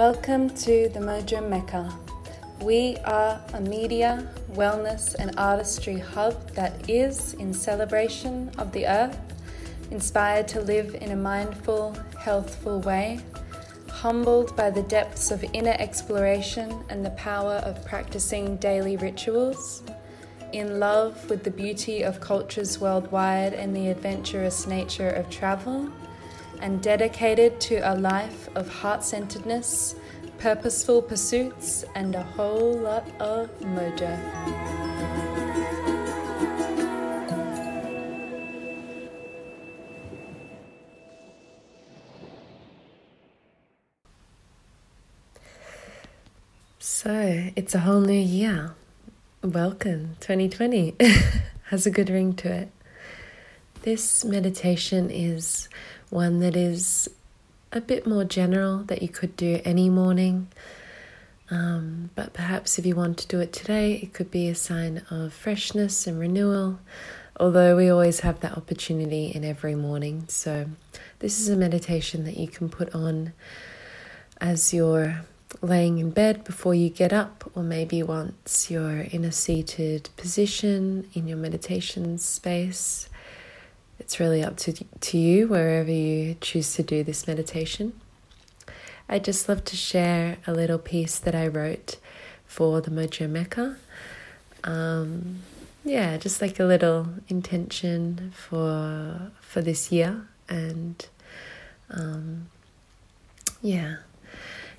Welcome to the Mojo Mecca. We are a media, wellness, and artistry hub that is in celebration of the earth, inspired to live in a mindful, healthful way, humbled by the depths of inner exploration and the power of practicing daily rituals, in love with the beauty of cultures worldwide and the adventurous nature of travel and dedicated to a life of heart centeredness, purposeful pursuits, and a whole lot of mojo. So, it's a whole new year. Welcome, 2020. Has a good ring to it. This meditation is one that is a bit more general that you could do any morning. Um, but perhaps if you want to do it today, it could be a sign of freshness and renewal, although we always have that opportunity in every morning. So, this is a meditation that you can put on as you're laying in bed before you get up, or maybe once you're in a seated position in your meditation space. It's really up to, to you wherever you choose to do this meditation. I'd just love to share a little piece that I wrote for the Mojo Mecca. Um, yeah, just like a little intention for for this year, and um, yeah.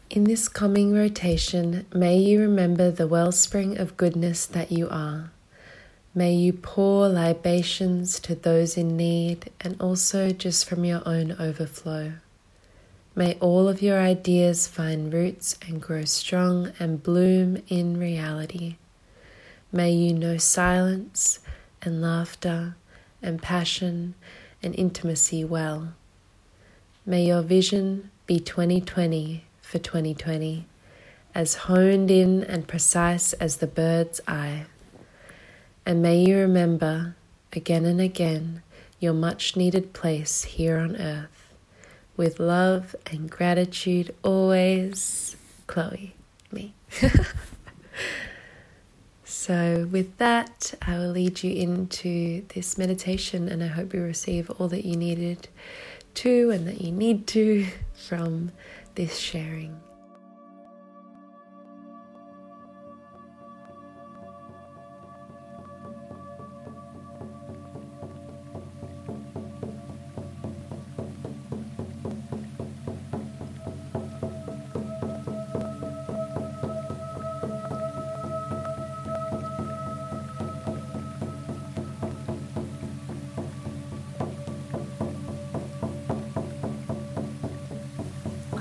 In this coming rotation, may you remember the wellspring of goodness that you are. May you pour libations to those in need and also just from your own overflow. May all of your ideas find roots and grow strong and bloom in reality. May you know silence and laughter and passion and intimacy well. May your vision be 2020 for 2020, as honed in and precise as the bird's eye. And may you remember again and again your much needed place here on earth. With love and gratitude always, Chloe, me. so, with that, I will lead you into this meditation, and I hope you receive all that you needed to and that you need to from this sharing.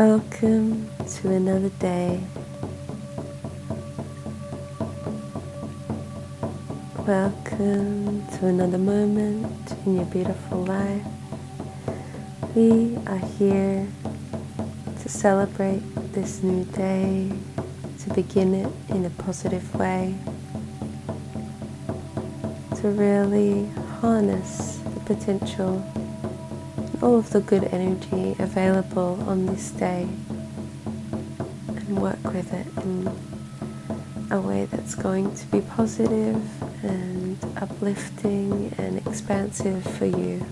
Welcome to another day. Welcome to another moment in your beautiful life. We are here to celebrate this new day, to begin it in a positive way, to really harness the potential all of the good energy available on this day and work with it in a way that's going to be positive and uplifting and expansive for you.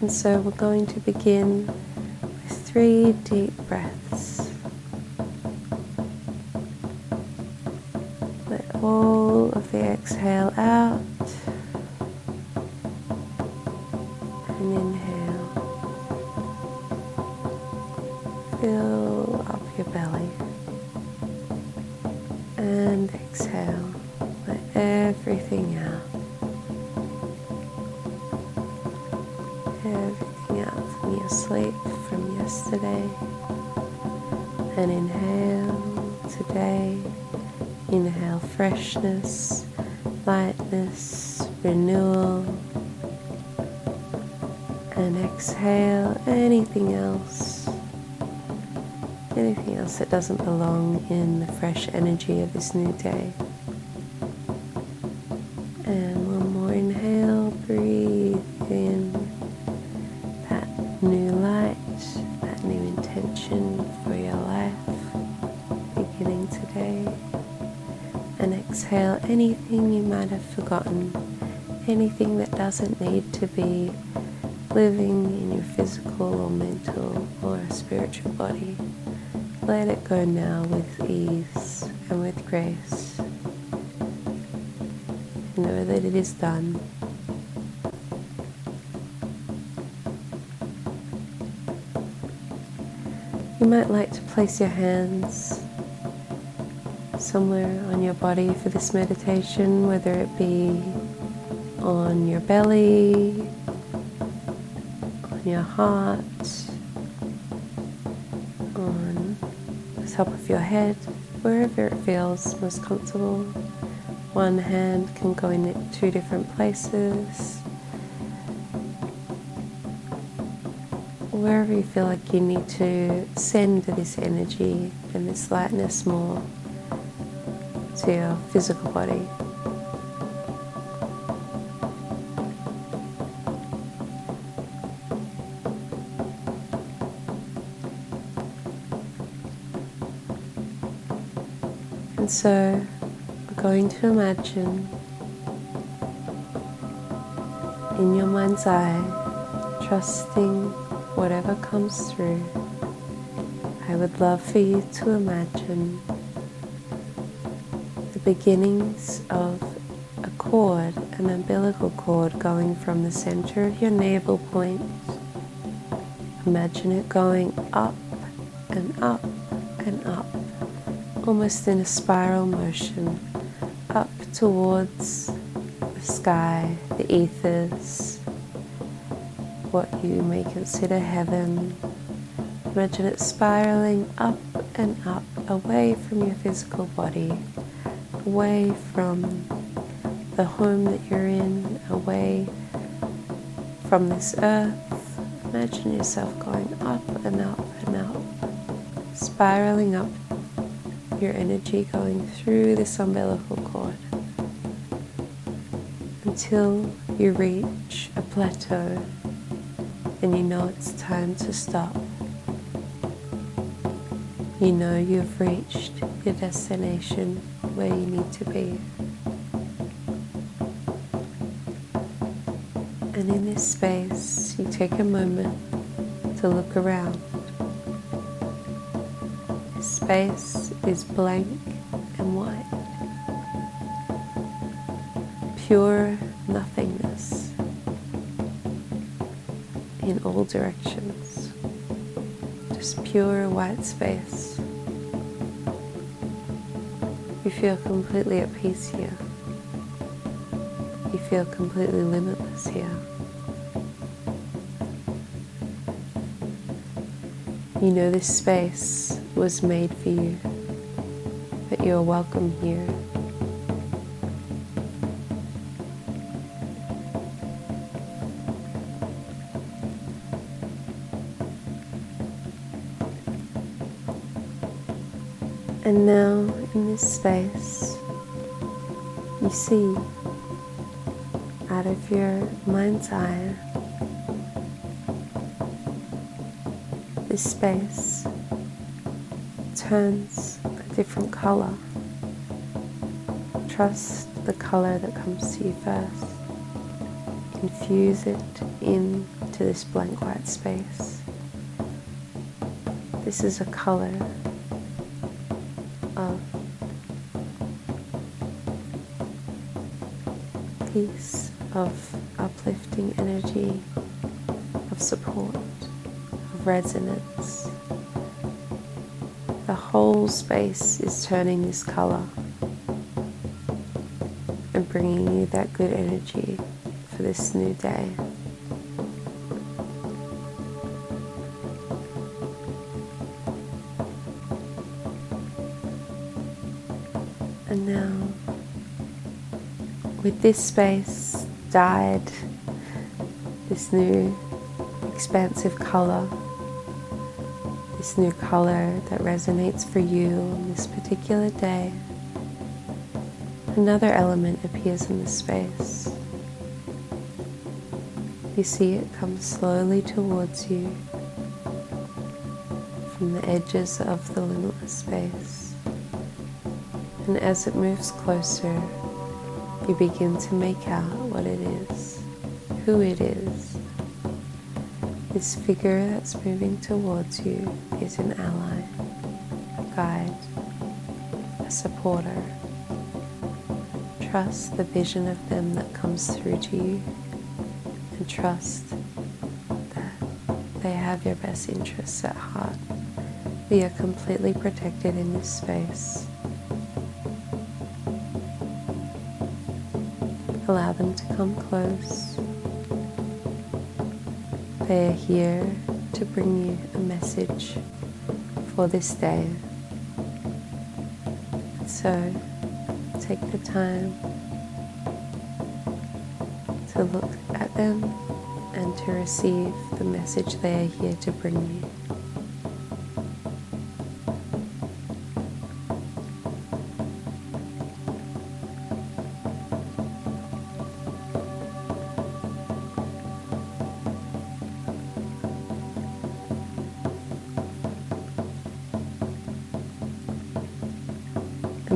And so we're going to begin with three deep breaths. Let all of the exhale out. Sleep from yesterday. And inhale today. Inhale freshness, lightness, renewal. And exhale anything else anything else that doesn't belong in the fresh energy of this new day. Beginning today. And exhale anything you might have forgotten, anything that doesn't need to be living in your physical or mental or spiritual body. Let it go now with ease and with grace. Know that it is done. You might like to place your hands somewhere on your body for this meditation, whether it be on your belly, on your heart, on the top of your head, wherever it feels most comfortable. One hand can go in two different places. wherever you feel like you need to send this energy and this lightness more to your physical body. And so we're going to imagine in your mind's eye, trusting whatever comes through, I would love for you to imagine beginnings of a cord, an umbilical cord going from the center of your navel point. Imagine it going up and up and up, almost in a spiral motion, up towards the sky, the ethers, what you may consider heaven. Imagine it spiraling up and up, away from your physical body, away from the home that you're in, away from this earth. Imagine yourself going up and up and up, spiraling up, your energy going through this umbilical cord until you reach a plateau and you know it's time to stop. You know you've reached your destination where you need to be. And in this space, you take a moment to look around. Space is blank and white, pure nothingness in all directions. Just pure white space. You feel completely at peace here. You feel completely limitless here. You know this space was made for you, that you are welcome here. And now, in this space, you see out of your mind's eye this space turns a different color. Trust the color that comes to you first. Infuse it into this blank white space. This is a color of peace, of uplifting energy, of support, of resonance. The whole space is turning this color and bringing you that good energy for this new day. This space dyed, this new expansive color, this new color that resonates for you on this particular day, another element appears in the space. You see it come slowly towards you from the edges of the limitless space. And as it moves closer, you begin to make out what it is, who it is. This figure that's moving towards you is an ally, a guide, a supporter. Trust the vision of them that comes through to you and trust that they have your best interests at heart. We are completely protected in this space. Allow them to come close. They are here to bring you a message for this day. So take the time to look at them and to receive the message they are here to bring you.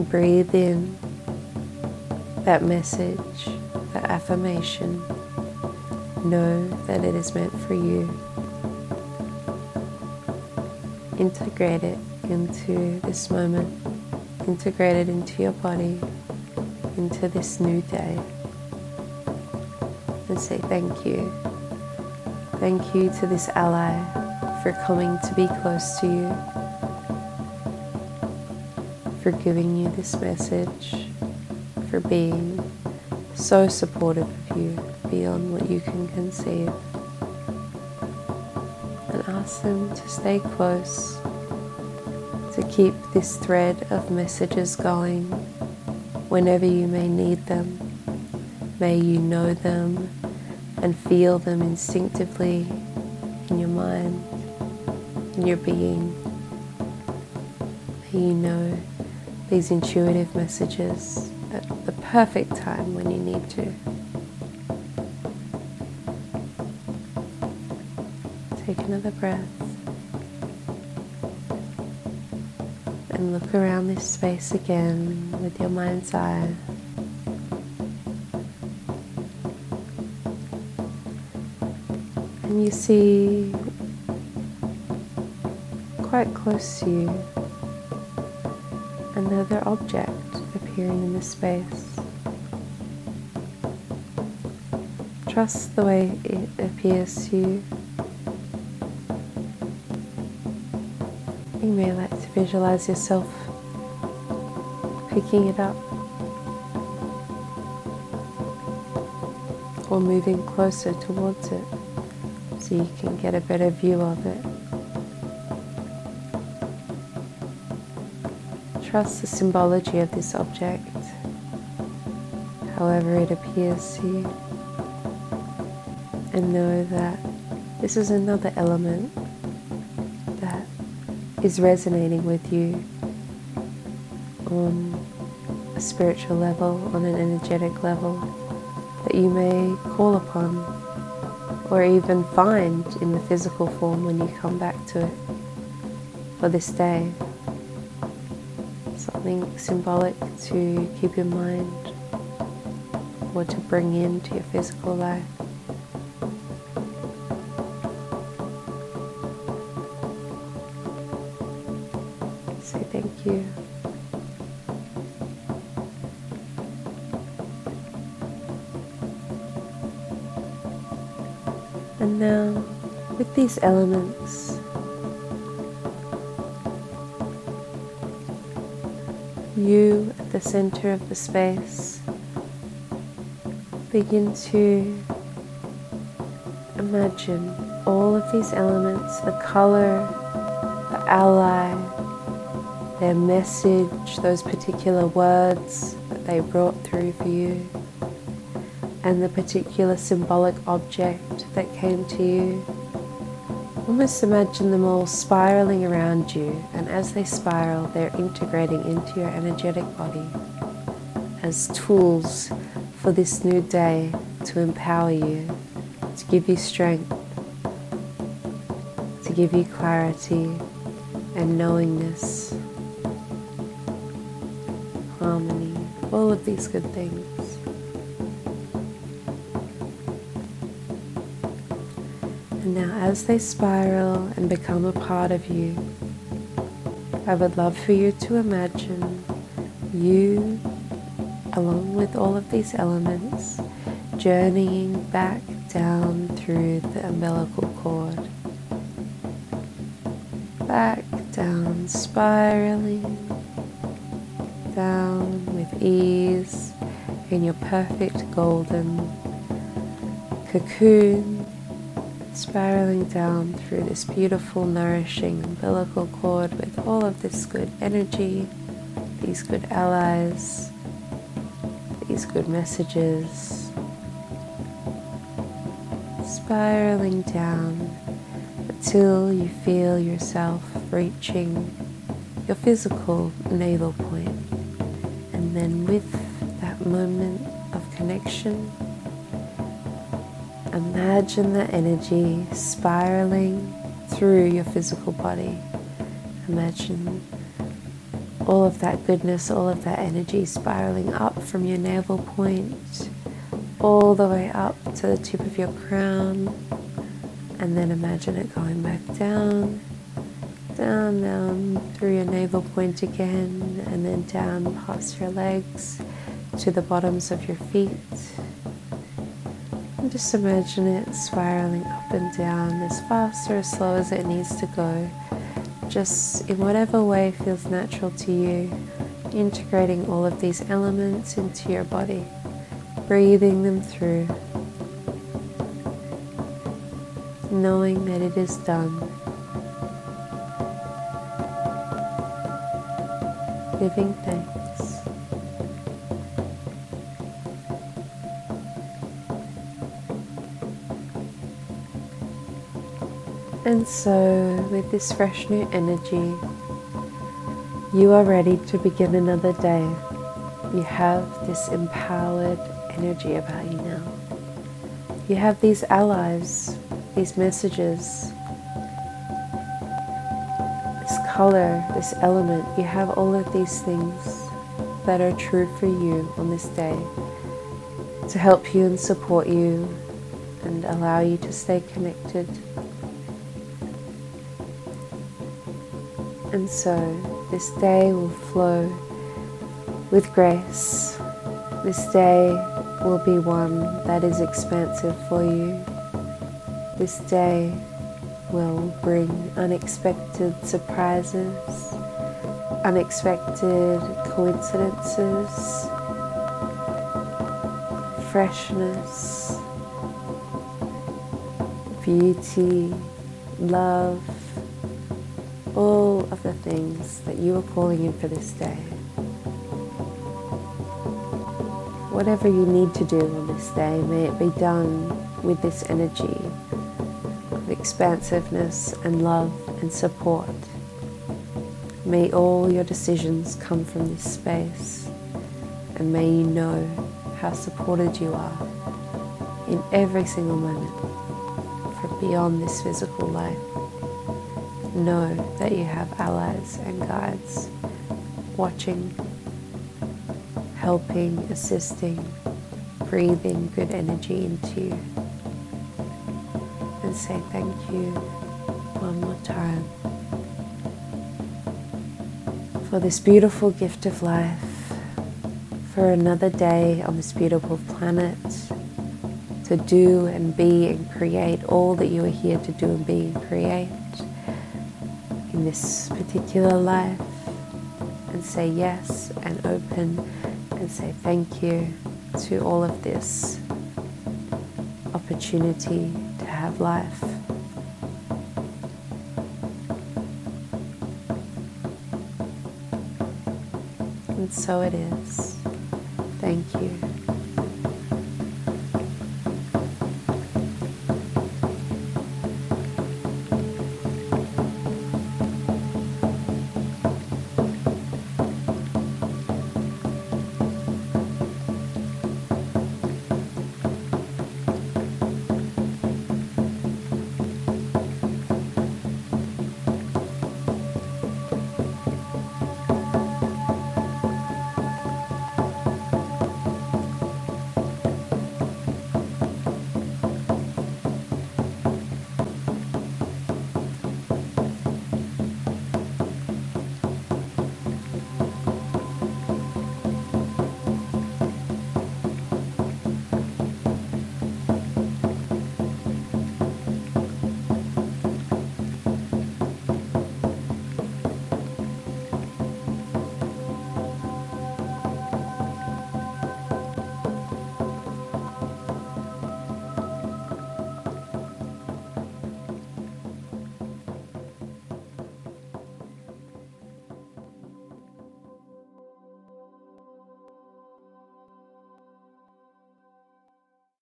Breathe in that message, that affirmation. Know that it is meant for you. Integrate it into this moment, integrate it into your body, into this new day, and say thank you. Thank you to this ally for coming to be close to you for giving you this message, for being so supportive of you beyond what you can conceive. And ask them to stay close, to keep this thread of messages going whenever you may need them. May you know them and feel them instinctively in your mind, in your being. May you know these intuitive messages at the perfect time when you need to. Take another breath and look around this space again with your mind's eye. And you see quite close to you another object appearing in the space. Trust the way it appears to you. You may like to visualize yourself picking it up or moving closer towards it so you can get a better view of it. Trust the symbology of this object, however it appears to you, and know that this is another element that is resonating with you on a spiritual level, on an energetic level, that you may call upon or even find in the physical form when you come back to it for this day something symbolic to keep in mind or to bring into your physical life. Say thank you. And now, with these elements, you at the center of the space. Begin to imagine all of these elements the color, the ally, their message, those particular words that they brought through for you, and the particular symbolic object that came to you Almost imagine them all spiraling around you, as they spiral, they're integrating into your energetic body as tools for this new day to empower you, to give you strength, to give you clarity, and knowingness, harmony, all of these good things. And now, as they spiral and become a part of you, I would love for you to imagine you, along with all of these elements, journeying back down through the umbilical cord. Back down, spiraling down with ease in your perfect golden cocoon, spiraling down through this beautiful, nourishing umbilical cord with all of this good energy, these good allies, these good messages, spiraling down until you feel yourself reaching your physical navel point. And then, with that moment of connection, imagine the energy spiraling through your physical body. Imagine all of that goodness, all of that energy spiraling up from your navel point, all the way up to the tip of your crown and then imagine it going back down, down, down through your navel point again, and then down past your legs to the bottoms of your feet. And just imagine it spiraling up and down as fast or as slow as it needs to go, just in whatever way feels natural to you, integrating all of these elements into your body, breathing them through. knowing that it is done. Giving thanks. And so, with this fresh new energy, you are ready to begin another day. You have this empowered energy about you now. You have these allies these messages, this color, this element, you have all of these things that are true for you on this day to help you and support you and allow you to stay connected. And so this day will flow with grace. This day will be one that is expansive for you this day will bring unexpected surprises, unexpected coincidences, freshness, beauty, love, of the things that you are calling in for this day. Whatever you need to do on this day, may it be done with this energy of expansiveness and love and support. May all your decisions come from this space, and may you know how supported you are in every single moment from beyond this physical life. Know that you have allies and guides watching, helping, assisting, breathing good energy into you and say thank you one more time for this beautiful gift of life, for another day on this beautiful planet to do and be and create all that you are here to do and be and create in this particular life and say yes and open and say thank you to all of this opportunity to have life. And so it is. Thank you.